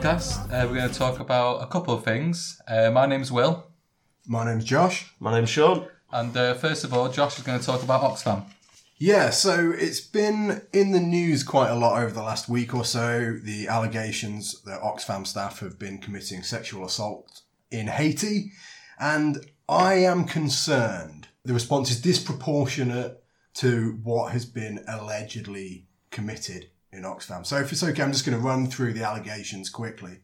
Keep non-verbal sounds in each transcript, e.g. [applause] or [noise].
podcast, uh, we're going to talk about a couple of things. Uh, my name's Will, My name's Josh. My name's Sean. and uh, first of all, Josh is going to talk about Oxfam. Yeah, so it's been in the news quite a lot over the last week or so. The allegations that Oxfam staff have been committing sexual assault in Haiti. And I am concerned the response is disproportionate to what has been allegedly committed in Oxfam. So if it's okay, I'm just going to run through the allegations quickly.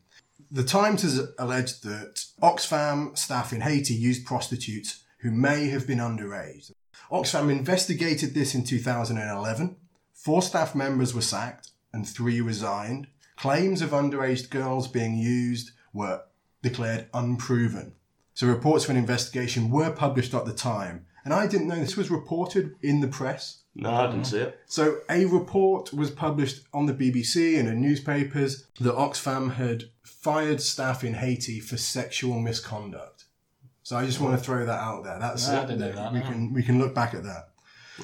The Times has alleged that Oxfam staff in Haiti used prostitutes who may have been underage. Oxfam investigated this in 2011. Four staff members were sacked and three resigned. Claims of underage girls being used were declared unproven. So reports of an investigation were published at the time. And I didn't know this was reported in the press. No, I didn't see it. So a report was published on the BBC and in newspapers that Oxfam had fired staff in Haiti for sexual misconduct. So I just want to throw that out there. That's No, I didn't know that, we no. can we can look back at that.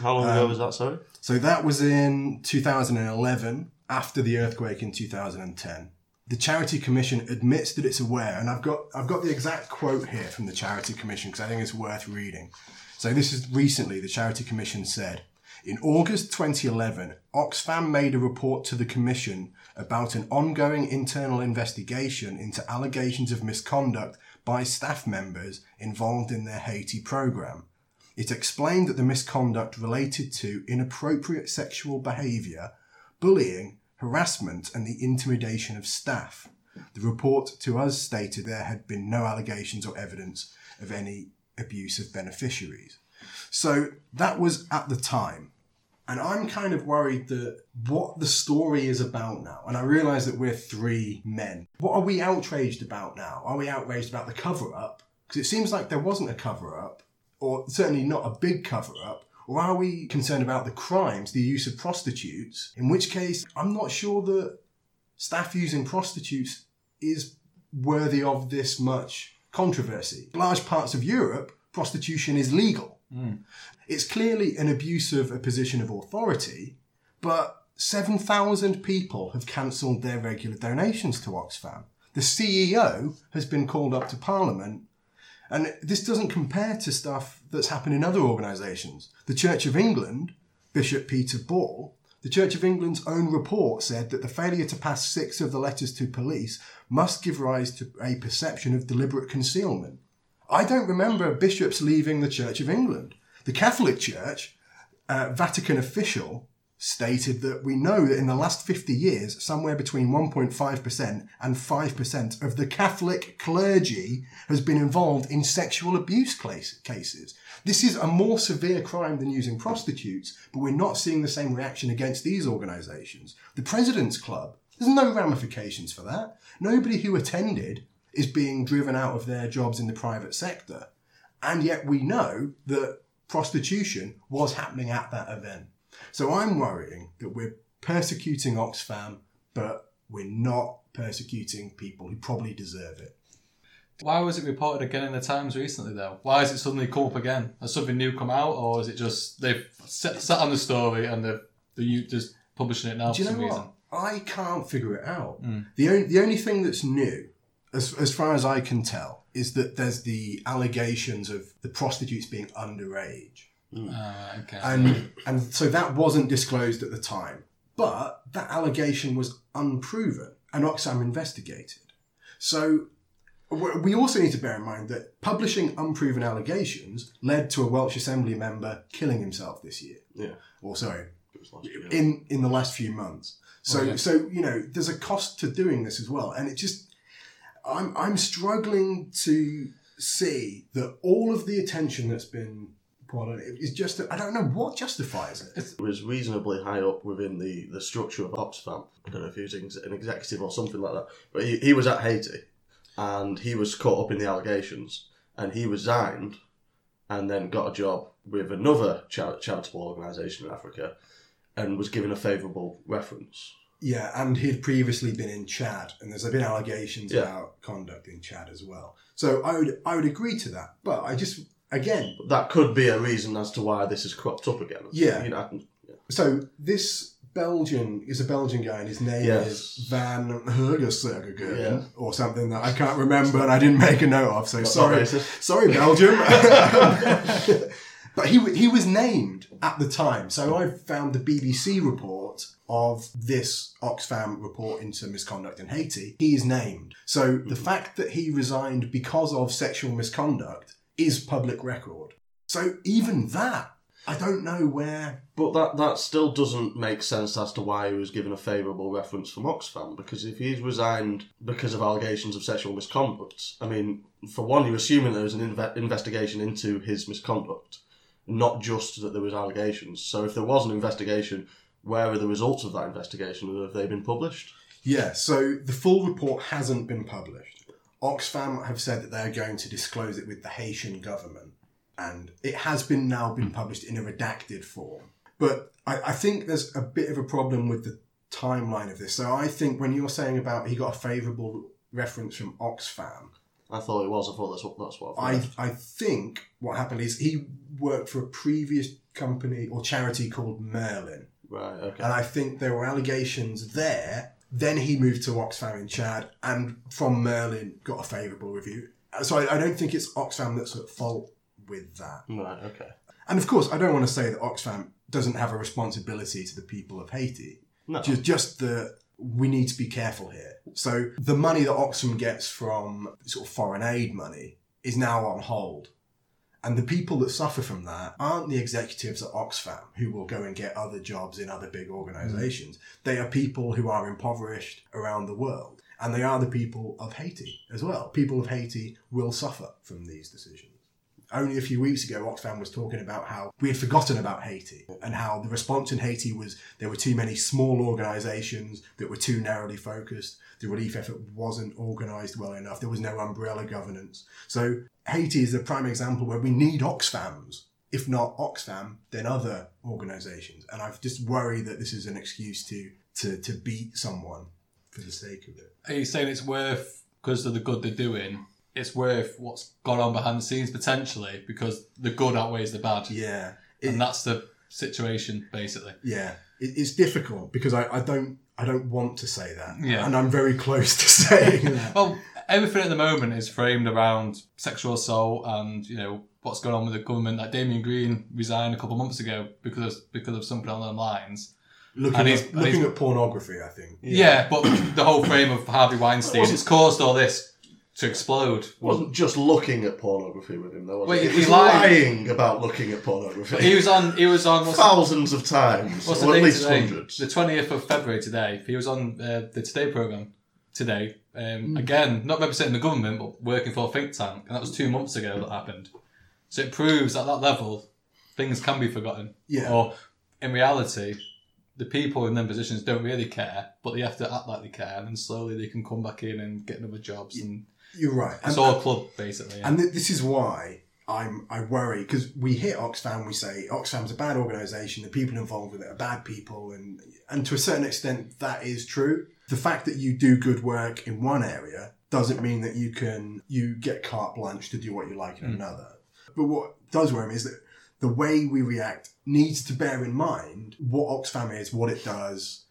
How long ago um, was that, sorry? So that was in 2011 after the earthquake in 2010. The Charity Commission admits that it's aware, and I've got I've got the exact quote here from the Charity Commission because I think it's worth reading. So this is recently the Charity Commission said, in August 2011, Oxfam made a report to the Commission about an ongoing internal investigation into allegations of misconduct by staff members involved in their Haiti program. It explained that the misconduct related to inappropriate sexual behaviour, bullying, harassment, and the intimidation of staff. The report to us stated there had been no allegations or evidence of any abuse of beneficiaries. So that was at the time. And I'm kind of worried that what the story is about now, and I realise that we're three men. What are we outraged about now? Are we outraged about the cover up? Because it seems like there wasn't a cover up, or certainly not a big cover up. Or are we concerned about the crimes, the use of prostitutes? In which case, I'm not sure that staff using prostitutes is worthy of this much controversy. Large parts of Europe, prostitution is legal. Mm. It's clearly an abuse of a position of authority, but 7,000 people have cancelled their regular donations to Oxfam. The CEO has been called up to Parliament, and this doesn't compare to stuff that's happened in other organisations. The Church of England, Bishop Peter Ball, the Church of England's own report said that the failure to pass six of the letters to police must give rise to a perception of deliberate concealment. I don't remember bishops leaving the Church of England. The Catholic Church, uh, Vatican official, stated that we know that in the last 50 years, somewhere between 1.5% and 5% of the Catholic clergy has been involved in sexual abuse case- cases. This is a more severe crime than using prostitutes, but we're not seeing the same reaction against these organisations. The President's Club, there's no ramifications for that. Nobody who attended is being driven out of their jobs in the private sector. And yet we know that prostitution was happening at that event. So I'm worrying that we're persecuting Oxfam, but we're not persecuting people who probably deserve it. Why was it reported again in the Times recently, though? Why has it suddenly come up again? Has something new come out, or is it just they've sat, on the story and they're, they're just publishing it now Do for know some what? reason? I can't figure it out. Hmm. The, only, the only thing that's new, as, as far as I can tell, is that there's the allegations of the prostitutes being underage. Ah, okay. and and so that wasn't disclosed at the time. But that allegation was unproven, and Oxfam investigated. So we also need to bear in mind that publishing unproven allegations led to a Welsh Assembly member killing himself this year, Yeah. or sorry, It was last year. in in the last few months. So Oh, yeah. so you know, there's a cost to doing this as well, and it just I'm I'm struggling to see that all of the attention that's been put on it is just I don't know what justifies it. It was reasonably high up within the, the structure of Oxfam. I don't know if he was an executive or something like that. But he, he was at Haiti and he was caught up in the allegations and he resigned and then got a job with another char- charitable organisation in Africa and was given a favourable reference. Yeah, and he'd previously been in Chad, and there's been allegations Yeah. about conduct in Chad as well. So I would I would agree to that, but I just again that could be a reason as to why this has cropped up again. Yeah. You know, can, yeah. so this Belgian. is a Belgian guy, and his name Yes. is Van Hergesbergen Yeah. or something that I can't remember, and I didn't make a note of. So That's sorry, sorry, Belgium. [laughs] [laughs] but he he was named at the time. So I found the BBC report of this Oxfam report into misconduct in Haiti. He is named. So the mm-hmm. fact that he resigned because of sexual misconduct is public record. So even that, I don't know where. But that, that still doesn't make sense as to why he was given a favourable reference from Oxfam. Because if he's resigned because of allegations of sexual misconduct, I mean, for one, you're assuming there was an inve- investigation into his misconduct, not just that there was allegations. So if there was an investigation, where are the results of that investigation, and have they been published? Yeah, so the full report hasn't been published. Oxfam have said that they're going to disclose it with the Haitian government, and it has been now been published in a redacted form. But I, I think there's a bit of a problem with the timeline of this. So I think when you're saying about he got a favourable reference from Oxfam, I thought it was. I thought that's what that's what. I. I think what happened is he worked for a previous company or charity called Merlin. Right. Okay. And I think there were allegations there. Then he moved to Oxfam in Chad and from Merlin got a favourable review. So I, I don't think it's Oxfam that's at fault with that. Right. Okay. And of course, I don't want to say that Oxfam doesn't have a responsibility to the people of Haiti. No. Just, just the we need to be careful here. So the money that Oxfam gets from sort of foreign aid money is now on hold. And the people that suffer from that aren't the executives at Oxfam who will go and get other jobs in other big organizations. They are people who are impoverished around the world. And they are the people of Haiti as well. People of Haiti will suffer from these decisions. Only a few weeks ago, Oxfam was talking about how we had forgotten about Haiti and how the response in Haiti was there were too many small organizations that were too narrowly focused. The relief effort wasn't organized well enough. There was no umbrella governance. So Haiti is a prime example where we need Oxfams. If not Oxfam, then other organizations. And I just worry that this is an excuse to, to, to beat someone for the sake of it. Are you saying it's worth because of the good they're doing? It's worth what's gone on behind the scenes potentially because the good outweighs the bad, Yeah. It- and that's the situation basically. yeah it, it's difficult because I, I don't i don't want to say that Yeah. and i'm very close to [laughs] saying that Well, everything at the moment is framed around sexual assault and you know what's going on with the government. Like Damien Green resigned a couple of months ago because because of something along those lines. looking, And at, looking at pornography i think Yeah, but the whole frame of Harvey Weinstein it's caused all this to explode. It wasn't just looking at pornography with him, though. Was Wait, it? he He was lied. lying about looking at pornography. He was on. He was on. What's the- thousands of times, What's the or at date least today? hundreds. The twentieth of February today. He was on uh, the Today program today. Um, Hmm. Again, not representing the government, but working for a think tank, and that was two months ago that happened. So it proves at that level, things can be forgotten. Yeah. Or in reality, the people in them positions don't really care, but they have to act like they care, and then slowly they can come back in and get another jobs, and you're right it's and, all a club basically. yeah. and th- this is why i'm i worry because we hit oxfam we say oxfam's a bad organization the people involved with it are bad people and and to a certain extent that is true the fact that you do good work in one area doesn't mean that you can you get carte blanche to do what you like in mm. another but what does worry me is that the way we react needs to bear in mind what Oxfam is, what it does.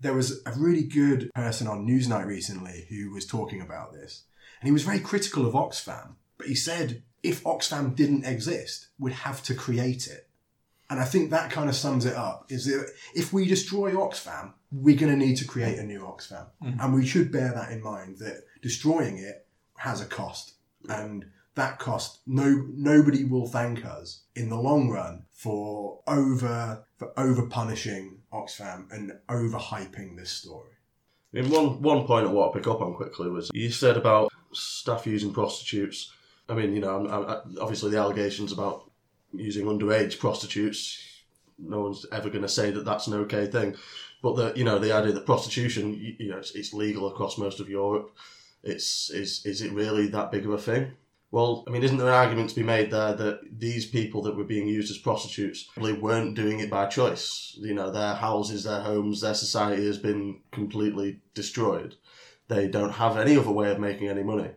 There was a really good person on Newsnight recently who was talking about this, and he was very critical of Oxfam. But he said if Oxfam didn't exist, we'd have to create it. And I think that kind of sums it up. Is that if we destroy Oxfam, we're going to need to create a new Oxfam, mm-hmm. and we should bear that in mind. That destroying it has a cost, and that cost no nobody will thank us in the long run for over for over punishing Oxfam and over hyping this story. I mean, one one point I want to pick up on quickly was you said about staff using prostitutes. I mean, you know, I'm, I'm, obviously the allegations about using underage prostitutes. No one's ever going to say that that's an okay thing, but the you know the idea that prostitution, you, you know, it's, it's legal across most of Europe. It's is is it really that big of a thing? Well, I mean, isn't there an argument to be made there that these people that were being used as prostitutes probably weren't doing it by choice? You know, their houses, their homes, their society has been completely destroyed. They don't have any other way of making any money.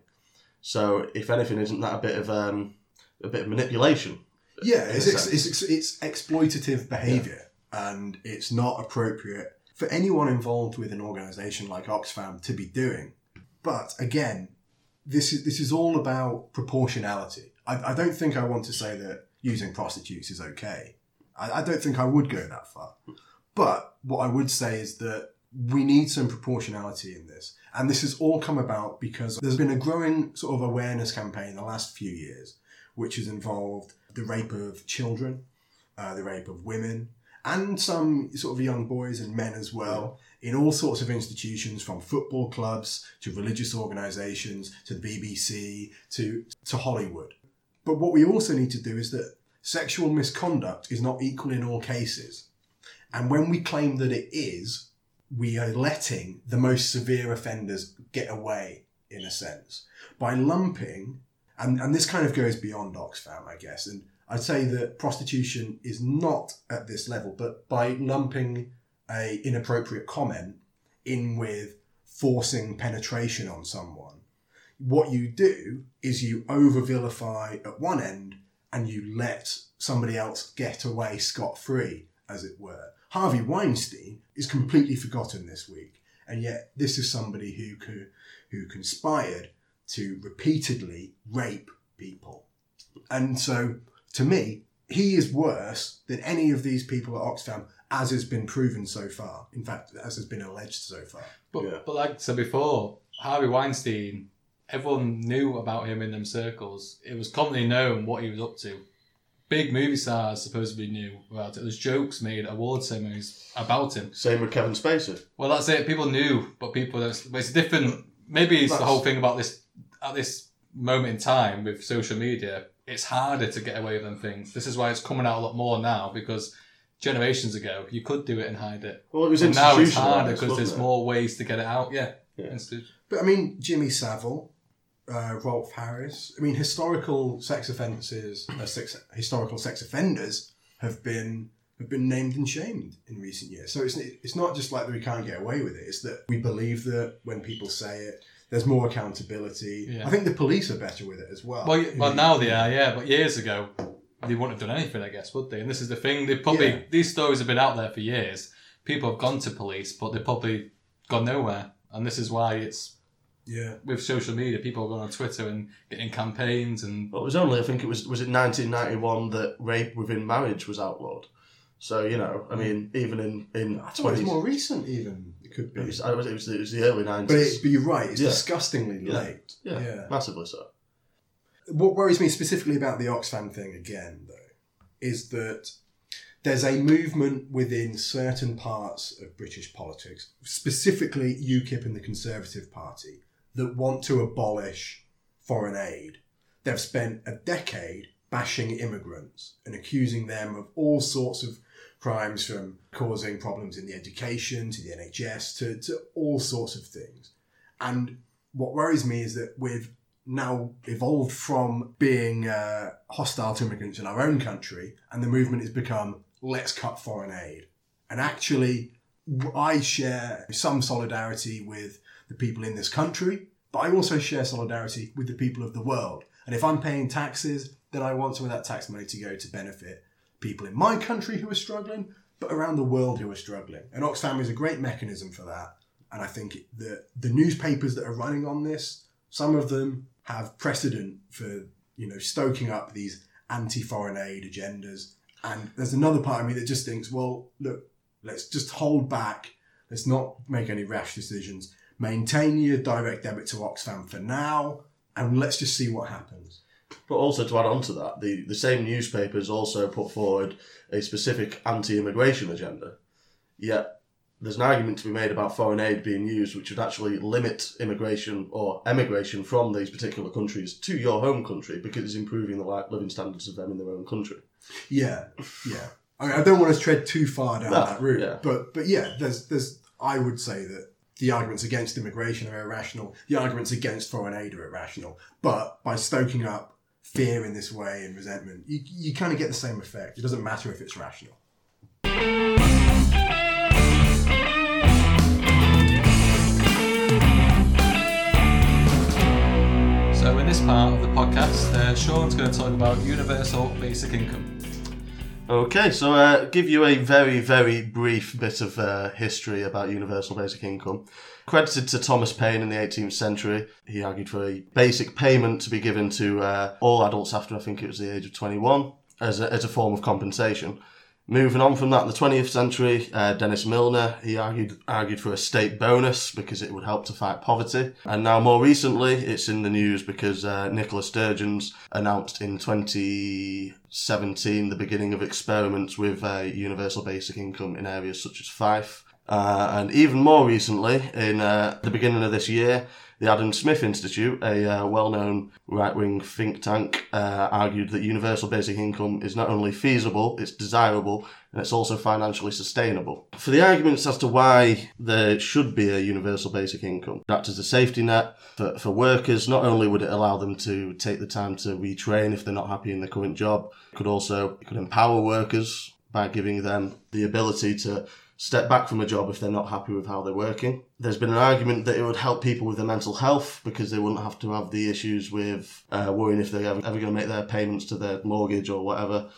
So, if anything, isn't that a bit of um, a bit of manipulation? Yeah, it's ex, it's, ex, it's exploitative behaviour, and it's not appropriate for anyone involved with an organisation like Oxfam to be doing. But again, this is this is all about proportionality. I, I don't think I want to say that using prostitutes is okay. I, I don't think I would go that far. But what I would say is that we need some proportionality in this. And this has all come about because there's been a growing sort of awareness campaign the last few years, which has involved the rape of children, uh, the rape of women, and some sort of young boys and men as well, in all sorts of institutions from football clubs to religious organisations to the BBC to, to Hollywood. But what we also need to do is that sexual misconduct is not equal in all cases. And when we claim that it is, we are letting the most severe offenders get away, in a sense, by lumping, and, and this kind of goes beyond Oxfam, I guess. And I'd say that prostitution is not at this level, but by lumping a inappropriate comment in with forcing penetration on someone, what you do is you over vilify at one end and you let somebody else get away scot free, as it were. Harvey Weinstein is completely forgotten this week, and yet this is somebody who co- who conspired to repeatedly rape people, and so to me, he is worse than any of these people at Oxfam, as has been proven so far. In fact, as has been alleged so far. But, Yeah. but like I said before, Harvey Weinstein, everyone knew about him in them circles. It was commonly known what he was up to. Big movie stars supposedly knew about it. There's jokes made at award ceremonies about him. Same with Kevin Spacey. Well, that's it. People knew, but people don't. But it's different. Maybe it's the whole thing about this at this moment in time with social media. It's harder to get away with them things. This is why it's coming out a lot more now because generations ago you could do it and hide it. Well, it was And now it's harder because there's it? more ways to get it out. Yeah. Yeah. But I mean, Jimmy Savile, uh, Rolf Harris. I mean, historical sex offences, uh, sex, historical sex offenders have been have been named and shamed in recent years. So it's it's not just like that we can't get away with it. It's that we believe that when people say it, there's more accountability. Yeah. I think the police are better with it as well. Well, well, now they are, yeah. But years ago, they wouldn't have done anything, I guess, would they? And this is the thing. They probably Yeah. these stories have been out there for years. People have gone to police, but they've probably gone nowhere. And this is why it's yeah. with social media. People are going on Twitter and getting campaigns and Well, it was only, I think it was, was it 1991 that rape within marriage was outlawed. So, you know, I mean, even in, in I thought it was 20s, more recent, even. It could be. it was, I was- it was, it was the early 90s. But, it, but you're right, it's Yeah. disgustingly Yeah. late. yeah, yeah. massively so. What worries me specifically about the Oxfam thing again, though, is that there's a movement within certain parts of British politics, specifically UKIP and the Conservative Party, that want to abolish foreign aid. They've spent a decade bashing immigrants and accusing them of all sorts of crimes from causing problems in the education to the NHS to, to all sorts of things. And what worries me is that we've now evolved from being uh, hostile to immigrants in our own country, and the movement has become let's cut foreign aid. And actually, I share some solidarity with the people in this country, but I also share solidarity with the people of the world. And if I'm paying taxes, then I want some of that tax money to go to benefit people in my country who are struggling, but around the world who are struggling. And Oxfam is a great mechanism for that. And I think the the newspapers that are running on this, some of them have precedent for you know stoking up these anti-foreign aid agendas. And there's another part of me that just thinks, well, look, let's just hold back. Let's not make any rash decisions. Maintain your direct debit to Oxfam for now, and let's just see what happens. But also to add on to that, the, the same newspapers also put forward a specific anti-immigration agenda. Yet there's an argument to be made about foreign aid being used, which would actually limit immigration or emigration from these particular countries to your home country because it's improving the living standards of them in their own country. Yeah, yeah. I, mean, I don't want to tread too far down No, that route, yeah. but but yeah, there's there's I would say that the arguments against immigration are irrational. The arguments against foreign aid are irrational. But by stoking up fear in this way and resentment, you you kind of get the same effect. It doesn't matter if it's rational. So, in this part of the podcast, uh, Sean's going to talk about universal basic income. Okay, so uh, give you a very, very brief bit of uh, history about universal basic income. Credited to Thomas Paine in the 18th century, he argued for a basic payment to be given to uh, all adults after I think it was the age of 21 as a, as a form of compensation. Moving on from that, in the 20th century, uh, Dennis Milner, he argued, argued for a state bonus because it would help to fight poverty. And now more recently, it's in the news because uh, Nicola Sturgeon's announced in 2017 the beginning of experiments with uh, universal basic income in areas such as Fife. Uh, and even more recently, in uh, the beginning of this year, the Adam Smith Institute, a uh, well-known right-wing think tank, uh, argued that universal basic income is not only feasible, it's desirable, and it's also financially sustainable. For the arguments as to why there should be a universal basic income, that as a safety net for, for workers, not only would it allow them to take the time to retrain if they're not happy in their current job, it could also it could empower workers by giving them the ability to step back from a job if they're not happy with how they're working. There's been an argument that it would help people with their mental health because they wouldn't have to have the issues with uh, worrying if they're ever, ever going to make their payments to their mortgage or whatever.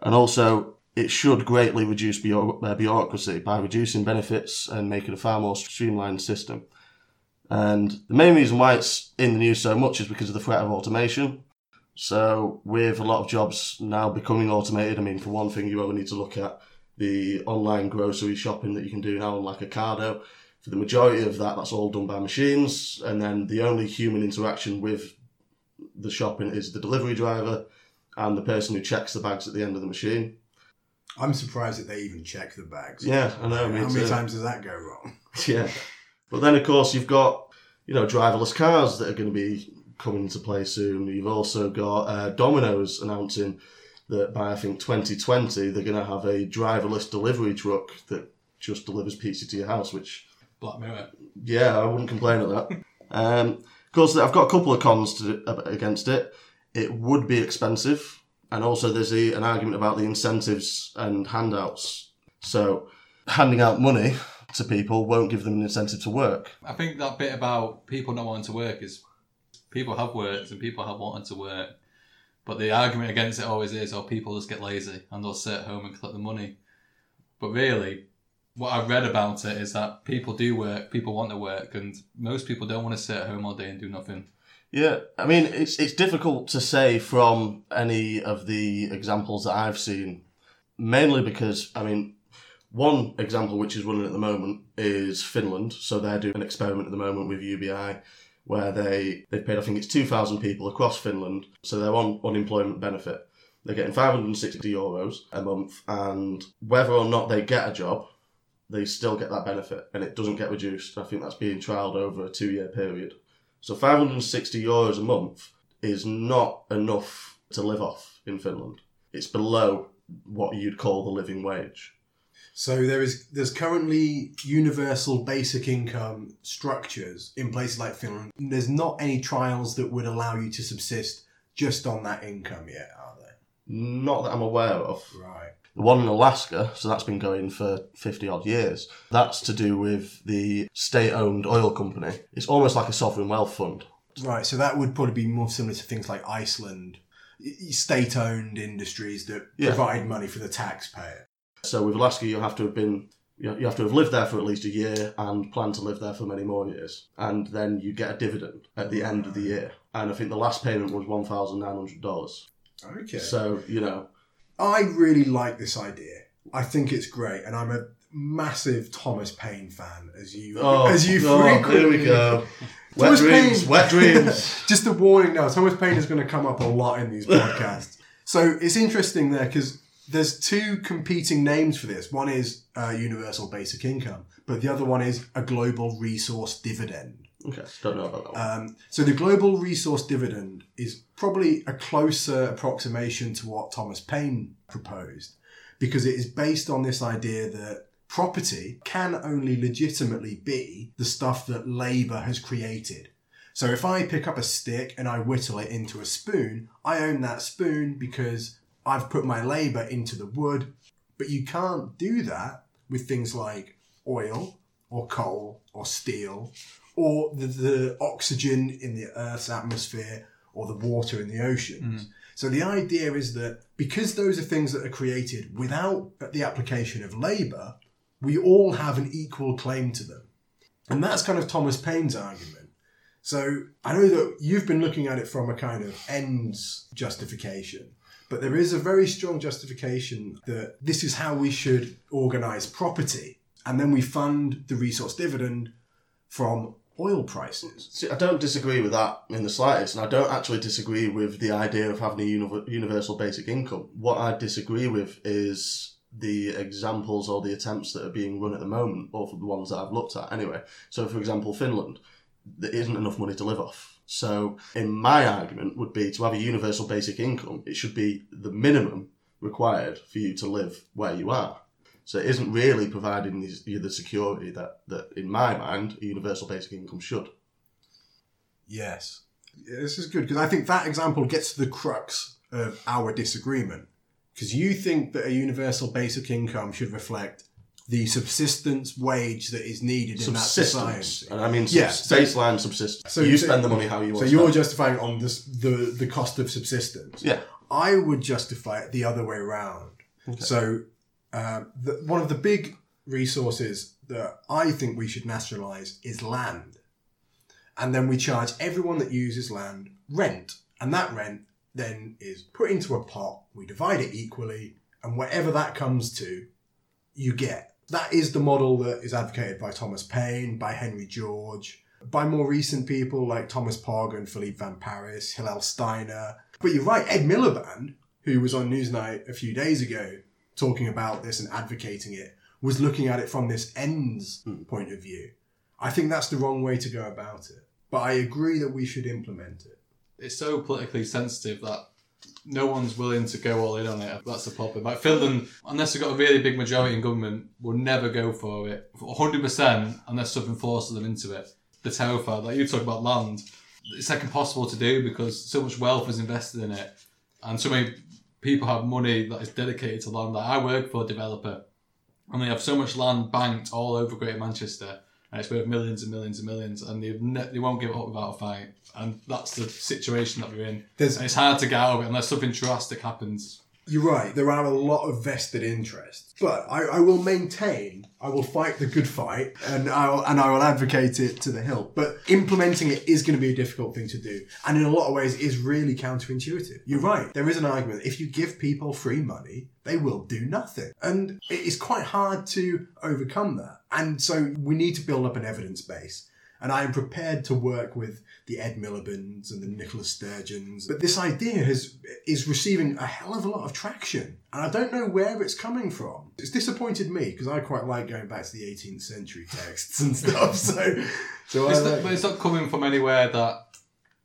And also, it should greatly reduce uh, bureaucracy by reducing benefits and making a far more streamlined system. And the main reason why it's in the news so much is because of the threat of automation. So, with a lot of jobs now becoming automated, I mean, for one thing, you only need to look at the online grocery shopping that you can do now on like Ocado. For the majority of that, that's all done by machines, and then the only human interaction with the shopping is the delivery driver and the person who checks the bags at the end of the machine. I'm surprised that they even check the bags. Yeah, I know. How many too. times does that go wrong? [laughs] Yeah. But then, of course, you've got, you know, driverless cars that are going to be coming into play soon. You've also got uh, Domino's announcing that by, I think, 2020, they're going to have a driverless delivery truck that just delivers pizza to your house, which, Black Mirror. yeah, I wouldn't complain at that. um, of course, I've got a couple of cons to, against it. It would be expensive. And also, there's the, an argument about the incentives and handouts. So, handing out money to people won't give them an incentive to work. I think that bit about people not wanting to work is people have worked and people have wanted to work. But the argument against it always is, oh, people just get lazy and they'll sit at home and collect the money. But really, what I've read about it is that people do work, people want to work, and most people don't want to sit at home all day and do nothing. Yeah, I mean, it's it's difficult to say from any of the examples that I've seen, mainly because I mean, one example which is running at the moment is Finland. So they're doing an experiment at the moment with UBI, where they they've paid I think it's two thousand people across Finland, so they're on unemployment benefit. They're getting five hundred and sixty euros a month, and whether or not they get a job, they still get that benefit, and it doesn't get reduced. I think that's being trialled over a two year period. So 560 euros a month is not enough to live off in Finland. It's below what you'd call the living wage. So there is there's currently universal basic income structures in places like Finland. There's not any trials that would allow you to subsist just on that income yet, are there? Not that I'm aware of. Right. The one in Alaska, so that's been going for 50 odd years, that's to do with the state owned oil company. It's almost like a sovereign wealth fund. Right. So that would probably be more similar to things like Iceland, state owned industries that Yeah. provide money for the taxpayer. So with Alaska, you have to have been you have to have lived there for at least a year and plan to live there for many more years, and then you get a dividend at the end of the year. And I think the last payment was one thousand nine hundred dollars. Okay. So you know, I really like this idea. I think it's great, and I'm a massive Thomas Paine fan, as you oh, oh as you oh, frequently. here we go. Wet Thomas dreams, Paine. wet dreams. [laughs] [laughs] Just a warning now. Thomas Paine is going to come up a lot in these podcasts. so it's interesting there because there's two competing names for this. One is uh, universal basic income, but the other one is a global resource dividend. okay, don't know about that one. Um, so the global resource dividend is probably a closer approximation to what Thomas Paine proposed, because it is based on this idea that property can only legitimately be the stuff that labour has created. So if I pick up a stick and I whittle it into a spoon, I own that spoon because I've put my labour into the wood. But you can't do that with things like oil or coal or steel or the, the oxygen in the Earth's atmosphere or the water in the oceans. Mm. So the idea is that because those are things that are created without the application of labour, we all have an equal claim to them. And that's kind of Thomas Paine's argument. So I know that you've been looking at it from a kind of ends justification, but there is a very strong justification that this is how we should organise property. And then we fund the resource dividend from oil prices. See, I don't disagree with that in the slightest, and I don't actually disagree with the idea of having a uni- universal basic income. What I disagree with is the examples or the attempts that are being run at the moment, or the ones that I've looked at anyway. So, for example, Finland, there isn't enough money to live off. So, in my argument, would be to have a universal basic income. It should be the minimum required for you to live where you are. So it isn't really providing you the security that, that, in my mind, a universal basic income should. Yes. This is good because I think that example gets to the crux of our disagreement. Because you think that a universal basic income should reflect the subsistence wage that is needed in that society. And I mean Yeah, so- baseline subsistence. so- you so- spend the money how you want So you're spend. justifying on this, the the cost of subsistence. Yeah. I would justify it the other way around. So uh, the, one of the big resources that I think we should nationalise is land, and then we charge everyone that uses land rent, and that rent then is put into a pot. We divide it equally, and whatever that comes to, you get. That is the model that is advocated by Thomas Paine, by Henry George, by more recent people like Thomas Pogge and Philippe Van Parijs, Hillel Steiner. But you're right, Ed Miliband, who was on Newsnight a few days ago talking about this and advocating it, was looking at it from this ends hmm. point of view. I think that's the wrong way to go about it. But I agree that we should implement it. It's so politically sensitive that no one's willing to go all in on it. That's the problem. Like Finland, unless they've got a really big majority in government, will never go for it. 100% unless something forces them into it. They're. Like you talk about land. It's like impossible to do because so much wealth is invested in it. And so many people have money that is dedicated to land. Like I work for a developer and they have so much land banked all over Greater Manchester and it's worth millions and millions and millions and they, ne- they won't give up without a fight. And that's the situation that we're in. There's- And it's hard to get out of it unless something drastic happens. You're right, there are a lot of vested interests. But I, I will maintain, I will fight the good fight and I will, and I will advocate it to the hilt. But implementing it is going to be a difficult thing to do. And in a lot of ways, is really counterintuitive. You're right, there is an argument. If you give people free money, they will do nothing. And it is quite hard to overcome that. And so we need to build up an evidence base. And I am prepared to work with the Ed Miliband's and the Nicholas Sturgeons. But this idea has is receiving a hell of a lot of traction. And I don't know where it's coming from. It's disappointed me because I quite like going back to the 18th century texts and [laughs] stuff. So, so I It's like not, but it's not coming from anywhere that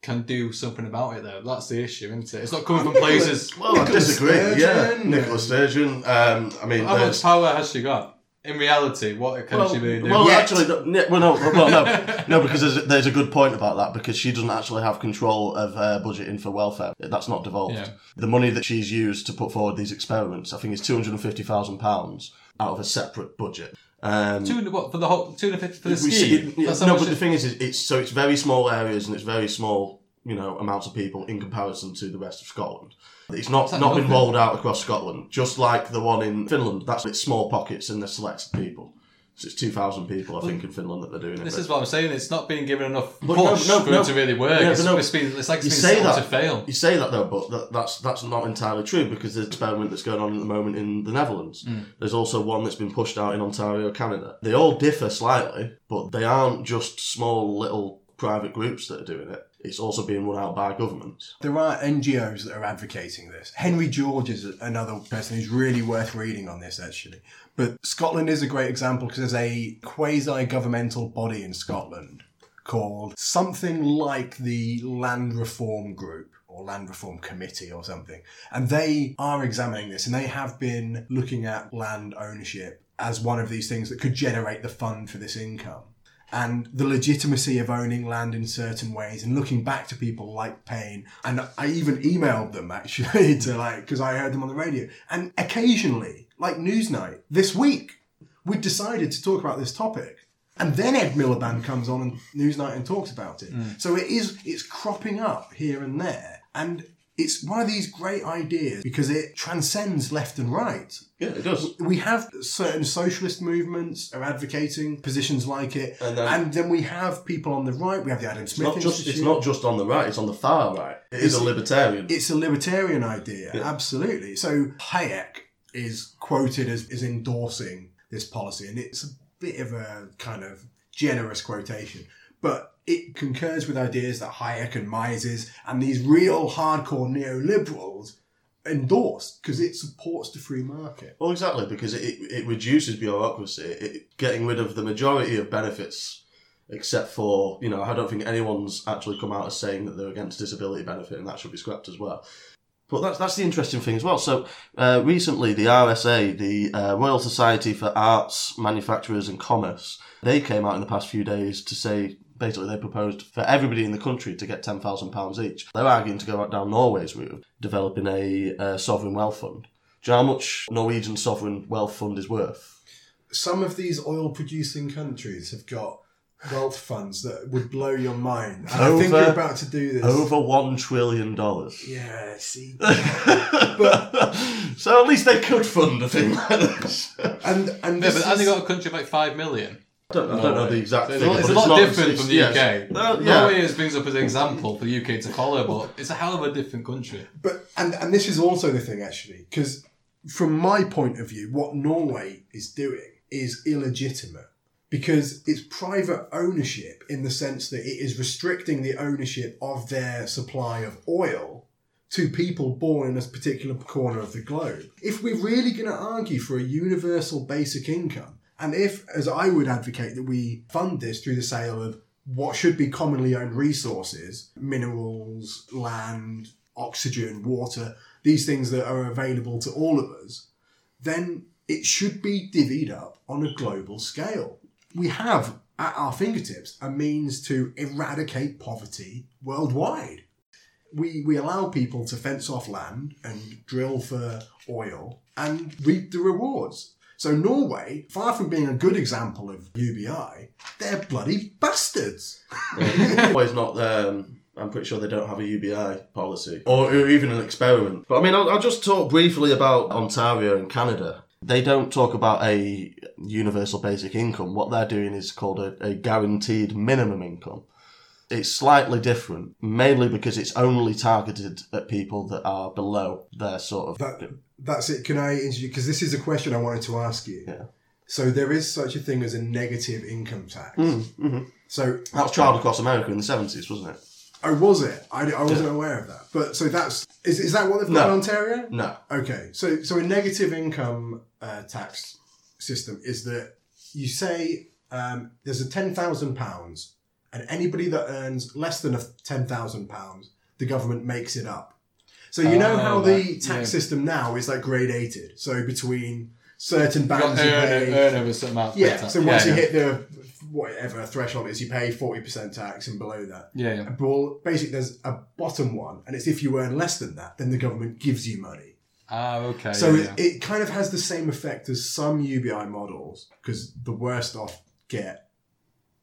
can do something about it, though. That's the issue, isn't it? It's not coming from Nicholas- places. well, I Nicholas disagree. Yeah, Sturgeon. Nicholas Sturgeon. Um, I mean, How much power has she got? In reality, what can well, she really do? well Yet. actually, no, no, well, no, well, no, no, [laughs] because there's, there's a good point about that because she doesn't actually have control of uh, budgeting for welfare. That's not devolved. Yeah. The money that she's used to put forward these experiments, I think, is two hundred and fifty thousand pounds out of a separate budget. Um, Two hundred what for the whole two hundred fifty for the we ski? see- it- yeah, That's how no, much but the thing is, is, it's so it's very small areas and it's very small, you know, amounts of people in comparison to the rest of Scotland. It's not not been rolled out across Scotland, just like the one in Finland. That's it's small pockets and they're selected people. So it's two thousand people, I think, in Finland that they're doing it. This with. is what I'm saying. It's not being given enough But no, push no, for no. it to really work. Yeah, it's, no. it's, been, it's like it's You been say that. to fail. You say that though, but that, that's that's not entirely true because there's an experiment that's going on at the moment in the Netherlands. Hmm. There's also one that's been pushed out in Ontario, Canada. They all differ slightly, but they aren't just small little private groups that are doing it. It's also being run out by governments. There are NGOs that are advocating this. Henry George is another person who's really worth reading on this, actually. But Scotland is a great example because there's a quasi governmental body in Scotland called something like the Land Reform Group or Land Reform Committee or something. And they are examining this and they have been looking at land ownership as one of these things that could generate the fund for this income and the legitimacy of owning land in certain ways and looking back to people like Paine. And I even emailed them actually [laughs] to like, because I heard them on the radio. And occasionally, like Newsnight, this week, we decided to talk about this topic. And then Ed Miliband comes on and Newsnight and talks about it. Mm. So it is, it's cropping up here and there. And it's one of these great ideas because it transcends left and right. Yeah, it does. We have certain socialist movements are advocating positions like it, And then- and then we have people on the right. We have the Adam It's Smith not just it's not just on the right; it's on the far right. It is a libertarian. It's a libertarian idea, Yeah. absolutely. So Hayek is quoted as, as endorsing this policy, and it's a bit of a kind of generous quotation, but it concurs with ideas that Hayek and Mises and these real hardcore neoliberals endorse because it supports the free market. Well, exactly, because it, it reduces bureaucracy, it, getting rid of the majority of benefits, except for, you know, I don't think anyone's actually come out as saying that they're against disability benefit and that should be scrapped as well. But that's, that's the interesting thing as well. So, uh, recently, the RSA, the uh, Royal Society for Arts, Manufacturers and Commerce, they came out in the past few days to say basically they proposed for everybody in the country to get £10,000 each. They're arguing to go down Norway's route, developing a uh, sovereign wealth fund. Do you know how much Norwegian sovereign wealth fund is worth? Some of these oil producing countries have got wealth funds that would blow your mind. And I think Over- you're about to do this. Over one trillion dollars. Yeah, see. [laughs] so at least they could fund a thing like this. And and Yeah, this but hasn't is- they got a country of like five million? I don't, I don't know the exact So it's, a- it's a lot not- different it's- from the yes. UK. Uh, yeah. Norway is brings up as an example for the UK to follow, but it's a hell of a different country. But and and this is also the thing actually, because from my point of view, what Norway is doing is illegitimate because it's private ownership in the sense that it is restricting the ownership of their supply of oil to people born in a particular corner of the globe. If we're really going to argue for a universal basic income, and if, as I would advocate, that we fund this through the sale of what should be commonly owned resources, minerals, land, oxygen, water, these things that are available to all of us, then it should be divvied up on a global scale. We have at our fingertips a means to eradicate poverty worldwide. We, we allow people to fence off land and drill for oil and reap the rewards. So Norway, far from being a good example of UBI, they're bloody bastards. [laughs] Norway's not um, I'm pretty sure they don't have a UBI policy or even an experiment. But I mean, I'll, I'll just talk briefly about Ontario and Canada. They don't talk about a universal basic income. What they're doing is called a, a guaranteed minimum income. It's slightly different, mainly because it's only targeted at people that are below their sort of. That, that's it. Can I introduce? Because this is a question I wanted to ask you. Yeah. So there is such a thing as a negative income tax. Mm-hmm. So That was trialled across America in the 70s, wasn't it? oh, was it? I, I wasn't aware of that. But so that's is, is that what they've got No. in Ontario? No. Okay, so so a negative income uh, tax system is that you say um, there's a ten thousand pounds, and anybody that earns less than a ten thousand pounds, the government makes it up. So you know Oh, how the tax yeah. system now is like gradated. So between certain bands, you earn, pay. earn over a certain amount. Yeah, so once yeah, you yeah. hit the whatever threshold is, you pay forty percent tax, and below that, yeah, yeah. well, basically there's a bottom one, and it's if you earn less than that, then the government gives you money. Ah, okay. So it, it kind of has the same effect as some UBI models because the worst off get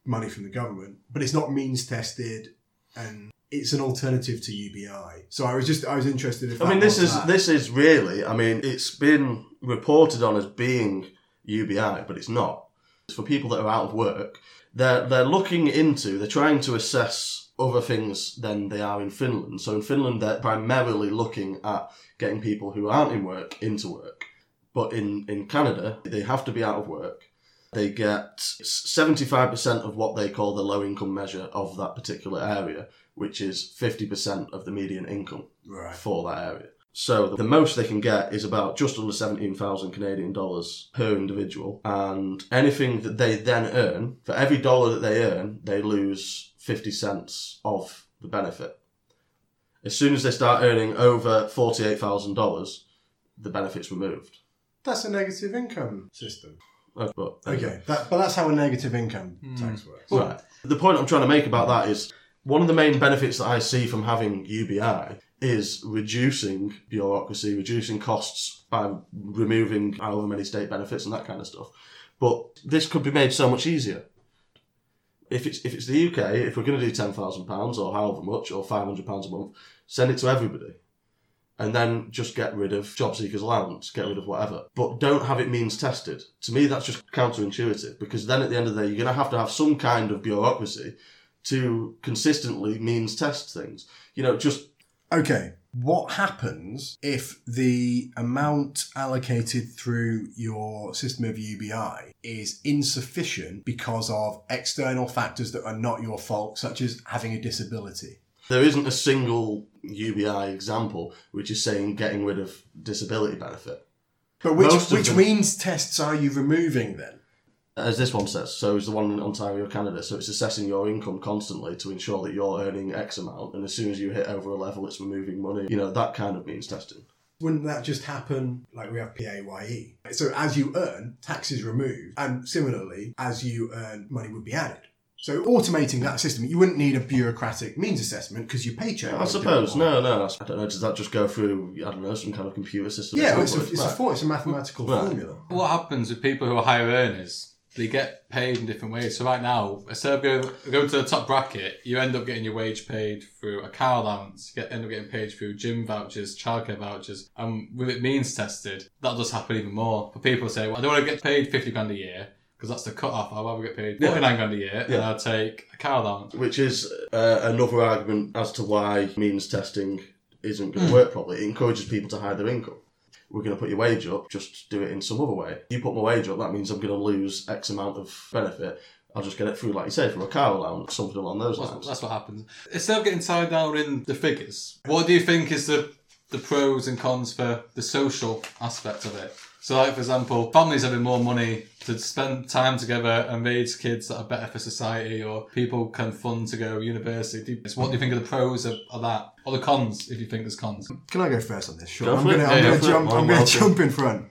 money from the government, but it's not means tested and it's an alternative to UBI. So I was just I was interested if I mean, this is that. this is really. I mean, it's been reported on as being UBI, but it's not. It's for people that are out of work. They're they're looking into. They're trying to assess other things than they are in Finland. So in Finland, they're primarily looking at getting people who aren't in work into work. But in in Canada, they have to be out of work. They get seventy five percent of what they call the low income measure of that particular area, which is fifty percent of the median income right. for that area. So the most they can get is about just under 17,000 Canadian dollars per individual. And anything that they then earn, for every dollar that they earn, they lose 50 cents of the benefit. As soon as they start earning over $48,000, the benefit's removed. That's a negative income system. But, Okay, that, but that's how a negative income Hmm. tax works. Right. The point I'm trying to make about that is one of the main benefits that I see from having UBI is reducing bureaucracy, reducing costs by removing however many state benefits and that kind of stuff. But this could be made so much easier. If it's if it's the UK, if we're going to do ten thousand pounds or however much or five hundred pounds a month, send it to everybody. And then just get rid of job seekers allowance, get rid of whatever. But don't have it means tested. To me, that's just counterintuitive because then at the end of the day, you're going to have to have some kind of bureaucracy to consistently means test things. You know, just Okay, what happens if the amount allocated through your system of UBI is insufficient because of external factors that are not your fault, such as having a disability? There isn't a single UBI example which is saying getting rid of disability benefit. But which, Most of which them- means tests are you removing then? As this one says, so is the one in Ontario, Canada. So it's assessing your income constantly to ensure that you're earning X amount, and as soon as you hit over a level, it's removing money. You know that kind of means testing. Wouldn't that just happen like we have PAYE? So as you earn, tax is removed, and similarly, as you earn, money would be added. So automating that system, you wouldn't need a bureaucratic means assessment because your paycheck. I suppose. it. No, no. I don't know. Does that just go through? I don't know some kind of computer system. Yeah, or it's a, something? it's a, Right. for- it's a mathematical Right. formula. What happens with people who are higher earners? They get paid in different ways. So right now, instead of going, going to the top bracket, you end up getting your wage paid through a car allowance. You get, end up getting paid through gym vouchers, childcare vouchers, and with it means tested, that does happen even more. For people say, "Well, I don't want to get paid fifty grand a year because that's the cut off. I'd rather get paid Yeah. forty nine grand a year, and Yeah. I'll take a car allowance." Which is uh, another argument as to why means testing isn't going to work properly. It encourages people to hide their income. We're going to put your wage up, just do it in some other way. You put my wage up, that means I'm going to lose X amount of benefit. I'll just get it through, like you say, from a car allowance, something along those That's, lines. that's what happens. Instead of getting tied down in the figures, what do you think is the the pros and cons for the social aspect of it? So, like for example, families having more money to spend time together and raise kids that are better for society, or people can fund to go to university. Do What do you think of the pros of, of that, or the cons? If you think there's cons, Can I go first on this? Sure. Go I'm going to Yeah, I'm go gonna jump. I'm I'm going to jump in front.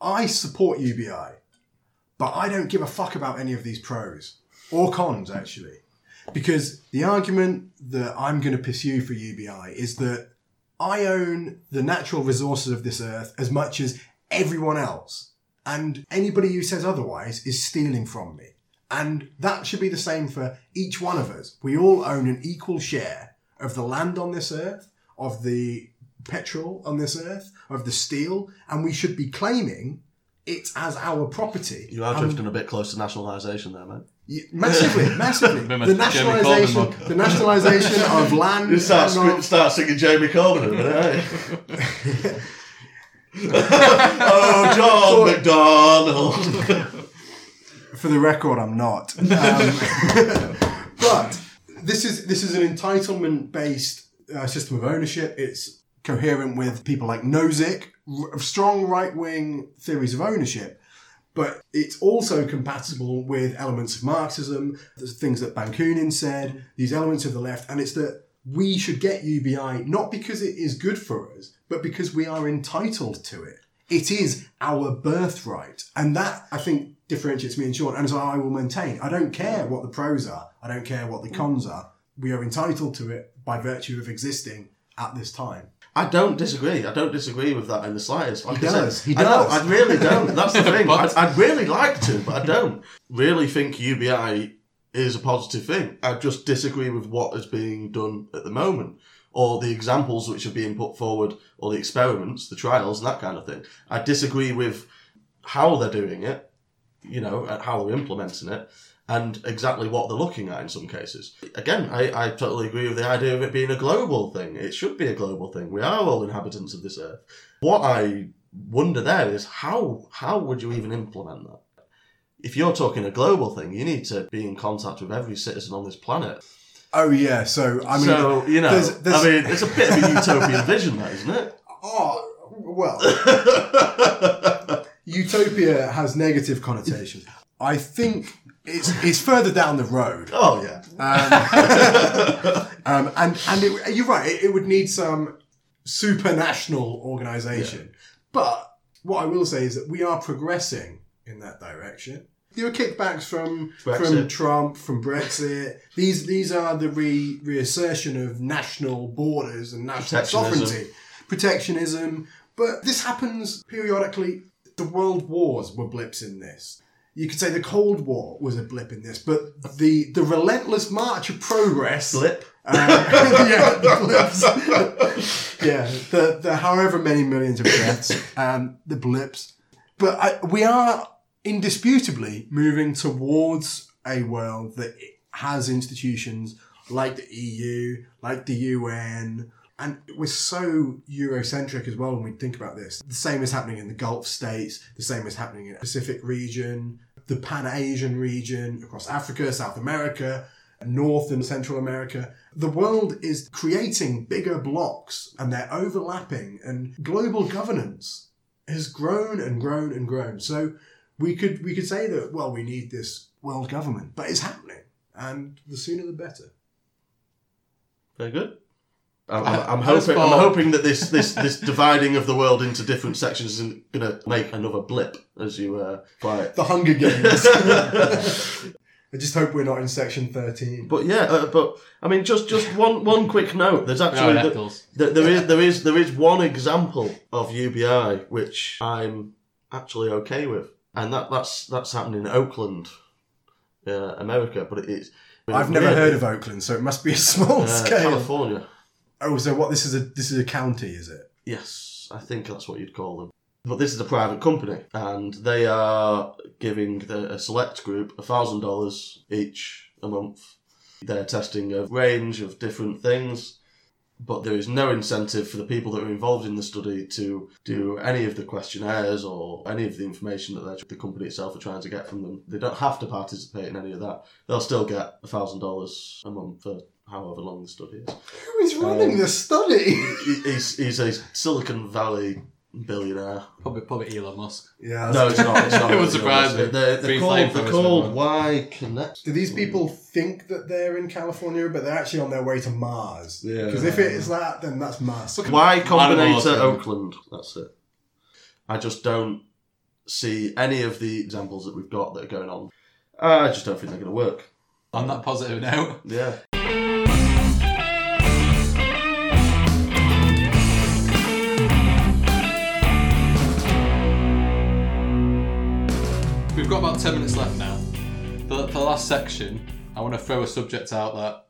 I support UBI, but I don't give a fuck about any of these pros or cons actually, because the argument that I'm going to pursue for UBI is that I own the natural resources of this earth as much as everyone else, and anybody who says otherwise is stealing from me. And that should be the same for each one of us. We all own an equal share of the land on this earth, of the petrol on this earth, of the steel, and we should be claiming it as our property. You are And- drifting a bit close to nationalisation there, mate. Yeah, massively, [laughs] massively. The nationalisation, the nationalisation of [laughs] land. You start, and sc- start singing Jeremy Corbyn in a minute, eh? Oh, John McDonnell. For the record, I'm not. Um, [laughs] but this is this is an entitlement based uh, system of ownership. It's coherent with people like Nozick, r- strong right wing theories of ownership. But it's also compatible with elements of Marxism, the things that Bakunin said, these elements of the left, and it's that we should get UBI not because it is good for us, but because we are entitled to it. It is our birthright. And that, I think, differentiates me and Sean. And so I will maintain, I don't care what the pros are. I don't care what the mm. cons are. We are entitled to it by virtue of existing at this time. I don't disagree. I don't disagree with that in the slightest. Like He I said, does. He does. don't. I really don't. That's the [laughs] thing. I'd, I'd really like to, but I don't. Really think UBI is a positive thing. I just disagree with what is being done at the moment, or the examples which are being put forward, or the experiments, the trials, and that kind of thing. I disagree with how they're doing it, you know, and how they're implementing it, and exactly what they're looking at in some cases. Again, I, I totally agree with the idea of it being a global thing. It should be a global thing. We are all inhabitants of this earth. What I wonder there is how how would you even implement that? If you're talking a global thing, you need to be in contact with every citizen on this planet. Oh, yeah. So, I mean, so you know, there's- there's- I mean, it's a bit of a utopian [laughs] vision, that isn't it? oh, well, [laughs] utopia has negative connotations. I think it's, it's further down the road. oh yeah, Um, [laughs] and and it, you're right. It, it would need some supranational organisation. But what I will say is that we are progressing in that direction. There are kickbacks from from Trump, from Brexit. These these are the re, reassertion of national borders and national Protectionism. sovereignty, protectionism. But this happens periodically. The world wars were blips in this. you could say the Cold War was a blip in this, but the the relentless march of progress. Blip. Uh, [laughs] yeah, the blips. yeah, the, the however many millions of deaths, um, the blips. But I, we are indisputably moving towards a world that has institutions like the EU, like the UN, and we're so Eurocentric as well when we think about this. The same is happening in the Gulf states, the same is happening in the Pacific region, the Pan Asian region, across Africa, South America, and North and Central America. The world is creating bigger blocks and they're overlapping, and global governance has grown and grown and grown. So we could we could say that well we need this world government, but it's happening, and the sooner the better. Very good. I'm, I- I'm, I'm hoping. I'm hoping that this, this, this dividing of the world into different sections isn't going to make another blip, as you uh, quite. The Hunger Games. [laughs] I just hope we're not in section thirteen. But yeah, uh, but I mean, just just one one quick note. There's actually Right, the- Eccles. There, there is there is there is one example of UBI which I'm actually okay with, and that that's that's happening in Oakland, uh, America. But it is. I've never heard of Oakland, so it must be a [laughs] small uh, scale. California. Oh, so what? This is a this is a county, is it? Yes, I think that's what you'd call them. But this is a private company, and they are giving the, a select group thousand dollars each a month. They're testing a range of different things, but there is no incentive for the people that are involved in the study to do any of the questionnaires or any of the information that the company itself are trying to get from them. They don't have to participate in any of that. They'll still get a thousand dollars a month for however long the study is. Who is running Um, the study? He's, he's a Silicon Valley billionaire. Probably, probably Elon Musk. yeah. No, it's not. It's not. [laughs] It would surprise me. They're, they're Three called, flamethrowers they're for called. Y Connect. Do these people think that they're in California, but they're actually on their way to Mars? Yeah. Because if it is that, then that's Mars. Y Animals, Combinator man. Oakland. That's it. I just don't see any of the examples that we've got that are going on. I just don't think they're going to work. On that positive note, Yeah. Got about 10 minutes left now. For, for the last section, I want to throw a subject out that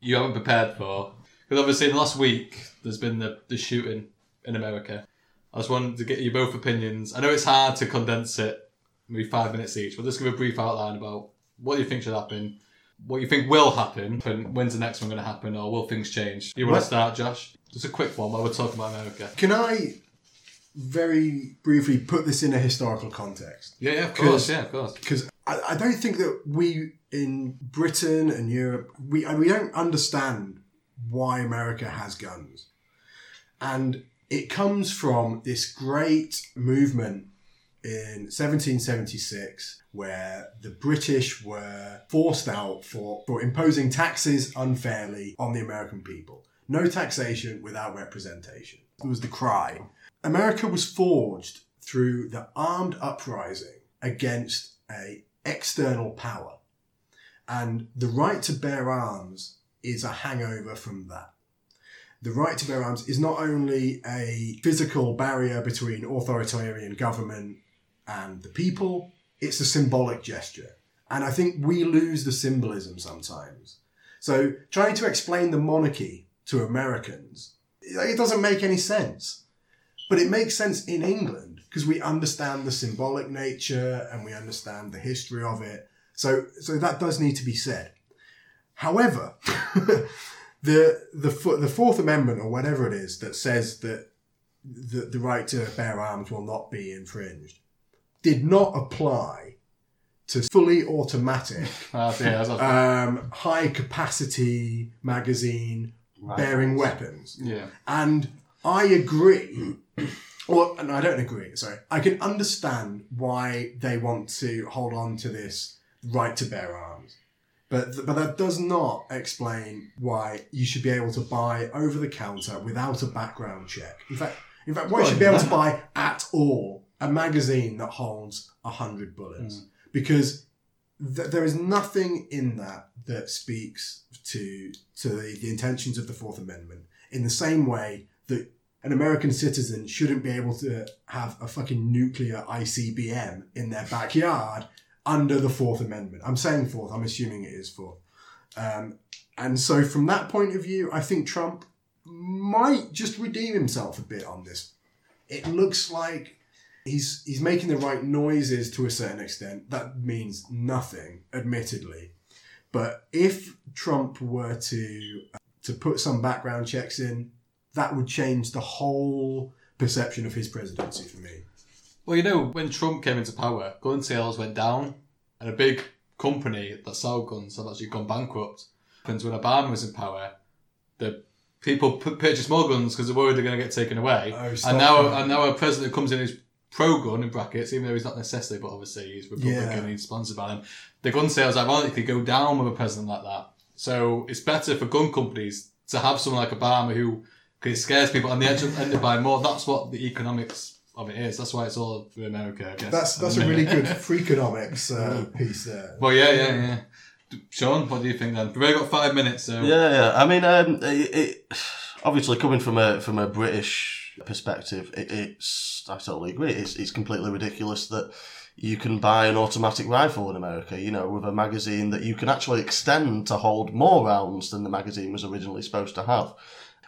you haven't prepared for. Because obviously, in the last week, there's been the, the shooting in America. I just wanted to get you both opinions. I know it's hard to condense it, maybe five minutes each, but just give a brief outline about what you think should happen, what you think will happen, and when's the next one going to happen, or will things change? You want to start, Josh? Just a quick one while we're talking about America. Can I very briefly put this in a historical context? Yeah, yeah, of Course. yeah, of course. Because I, I don't think that we in Britain and Europe we we don't understand why America has guns, and it comes from this great movement in 1776 where the British were forced out for, for imposing taxes unfairly on the American people. No taxation without representation. It was the cry. America was forged through the armed uprising against a external power. And the right to bear arms is a hangover from that. The right to bear arms is not only a physical barrier between authoritarian government and the people, it's a symbolic gesture. And I think we lose the symbolism sometimes. So trying to explain the monarchy to Americans, it doesn't make any sense. But it makes sense in England because we understand the symbolic nature and we understand the history of it. So, so that does need to be said. However, [laughs] the the the Fourth Amendment or whatever it is that says that the, the right to bear arms will not be infringed did not apply to fully automatic [laughs] yeah, um, high capacity magazine bearing weapons. yeah. And I agree, or and I don't agree. Sorry, I can understand why they want to hold on to this right to bear arms, but but that does not explain why you should be able to buy over the counter without a background check. In fact, in fact, why you should be able to buy at all a magazine that holds a hundred bullets mm. because th- there is nothing in that that speaks to to the, the intentions of the Fourth Amendment in the same way that an American citizen shouldn't be able to have a fucking nuclear ICBM in their backyard under the Fourth Amendment. I'm saying fourth, I'm assuming it is fourth. Um, and so, from that point of view, I think Trump might just redeem himself a bit on this. It looks like he's he's making the right noises to a certain extent. That means nothing, admittedly. But if Trump were to to put some background checks in, that would change the whole perception of his presidency for me. Well, you know, when Trump came into power, gun sales went down, and a big company that sold guns had actually gone bankrupt. And when Obama was in power, the people p- purchased more guns because they're worried they're going to get taken away. Oh, and now, that. and now a president comes in who's pro-gun in brackets, even though he's not necessarily, but obviously he's Republican Yeah. and he's sponsored by them. The gun sales ironically go down with a president like that. So it's better for gun companies to have someone like Obama who because it scares people and they end up, end up buying more. That's what the economics of it is. That's why it's all for America, I guess. That's that's a really good freakonomics uh, piece there. Well, yeah, yeah, yeah. Sean, what do you think then? We've only got five minutes, so Yeah, yeah. I mean, um, it, it, obviously coming from a from a British perspective, it, it's I totally agree. It's it's completely ridiculous that you can buy an automatic rifle in America. You know, with a magazine that you can actually extend to hold more rounds than the magazine was originally supposed to have.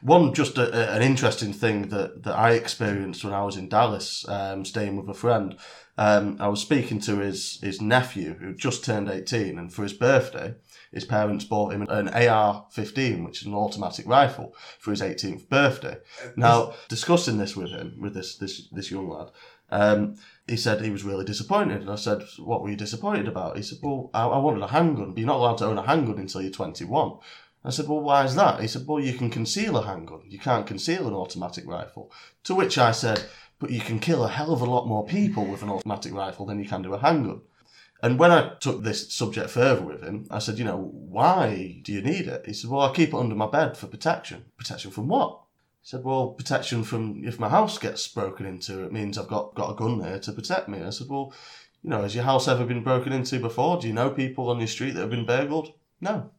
One just a, a- an interesting thing that, that I experienced when I was in Dallas, um, staying with a friend. Um, I was speaking to his his nephew who just turned eighteen, and for his birthday, his parents bought him an AR-15, which is an automatic rifle, for his 18th birthday. Now, discussing this with him, with this this this young lad, um, he said he was really disappointed, and I said, "What were you disappointed about?" He said, "Well, I, I wanted a handgun, but you're not allowed to own a handgun until you're 21." I said, "Well, why is that?" He said, "Well, you can conceal a handgun. You can't conceal an automatic rifle." To which I said, "But you can kill a hell of a lot more people with an automatic rifle than you can do a handgun." And when I took this subject further with him, I said, you know, why do you need it? He said, well, I keep it under my bed for protection. Protection from what? He said, well, protection from if my house gets broken into, it means I've got, got a gun there to protect me. I said, well, you know, has your house ever been broken into before? Do you know people on your street that have been burgled? No.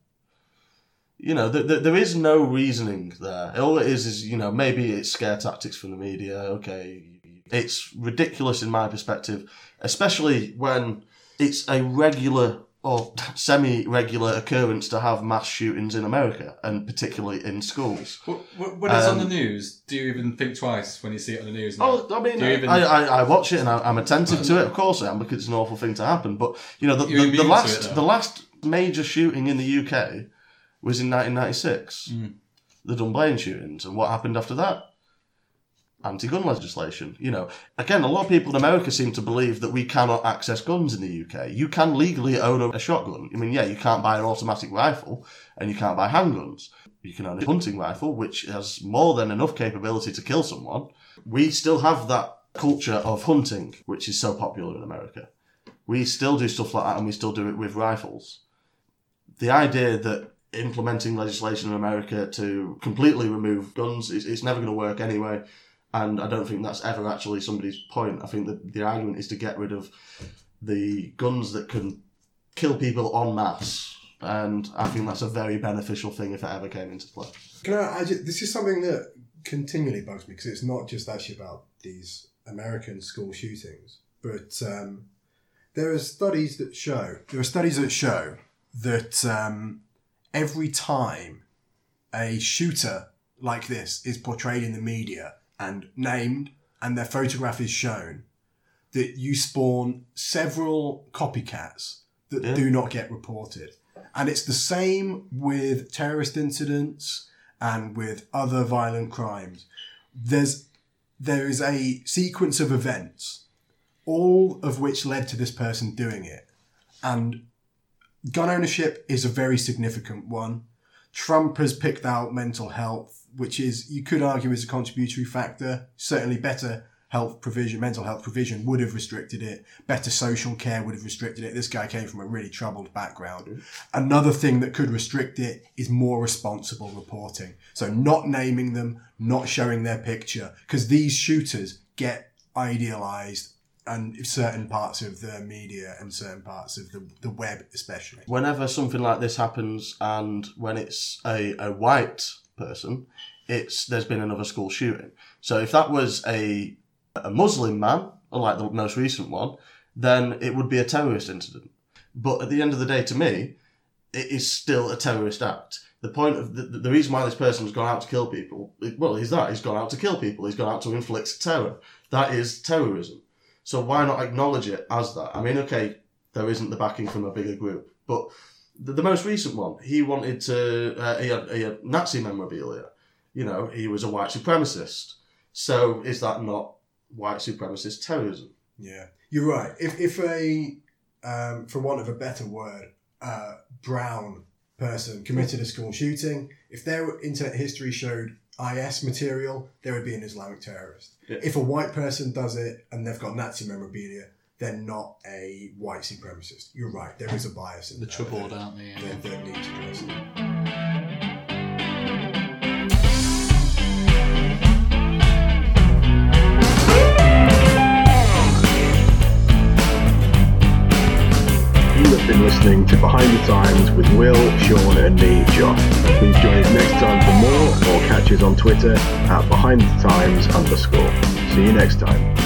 You know, th- th- there is no reasoning there. All it is is, you know, maybe it's scare tactics from the media. Okay. It's ridiculous in my perspective, especially when it's a regular or [laughs] semi-regular occurrence to have mass shootings in America, and particularly in schools. Wh- wh- when it's on the Um, news, do you even think twice when you see it on the news? now? Oh, I mean, even- I, I, I watch it and I, I'm attentive to it. Of course, I am because it's an awful thing to happen. But you know, the, the, the last it, the last major shooting in the UK was in 1996, Mm. the Dunblane shootings, and what happened after that? Anti-gun legislation. You know, again, a lot of people in America seem to believe that we cannot access guns in the UK. You can legally own a, a shotgun. I mean, yeah, you can't buy an automatic rifle, and you can't buy handguns. You can own a hunting rifle, which has more than enough capability to kill someone. We still have that culture of hunting, which is so popular in America. We still do stuff like that, and we still do it with rifles. The idea that implementing legislation in America to completely remove guns is it's never going to work anyway. And I don't think that's ever actually somebody's point. I think that the argument is to get rid of the guns that can kill people en masse. And I think that's a very beneficial thing if it ever came into play. Can I, I ju- this is something that continually bugs me because it's not just actually about these American school shootings, but um, there are studies that show there are studies that show that um, every time a shooter like this is portrayed in the media and named and their photograph is shown, that you spawn several copycats that Yeah. do not get reported. And it's the same with terrorist incidents and with other violent crimes. There's there is a sequence of events, all of which led to this person doing it. And gun ownership is a very significant one. Trump has picked out mental health, which is, you could argue, is a contributory factor. Certainly, better health provision, mental health provision would have restricted it. Better social care would have restricted it. This guy came from a really troubled background. Another thing that could restrict it is more responsible reporting. So, not naming them, not showing their picture, because these shooters get idealized and certain parts of the media and certain parts of the, the web, especially. Whenever something like this happens, and when it's a, a white person, it's there's been another school shooting. So if that was a a Muslim man, like the most recent one, then it would be a terrorist incident. But at the end of the day, to me, it is still a terrorist act. The point of the, the reason why this person has gone out to kill people, well, is that he's gone out to kill people. He's gone out to inflict terror. That is terrorism. So why not acknowledge it as that? I mean, okay, there isn't the backing from a bigger group, but the, the most recent one, he wanted to, uh, he, had, he had Nazi memorabilia. You know, he was a white supremacist. So is that not white supremacist terrorism? Yeah, you're right. If if a, um, for want of a better word, uh, brown person committed a school shooting, if their internet history showed IS material, they would be an Islamic terrorist. Yeah. If a white person does it and they've got Nazi memorabilia, they're not a white supremacist. You're right. There is a bias in The troubled, aren't they? that- that needs listening to Behind the Times with Will, Sean, and me, Josh. Please join us next time for more, or catch us on Twitter at Behind the Times underscore. See you next time.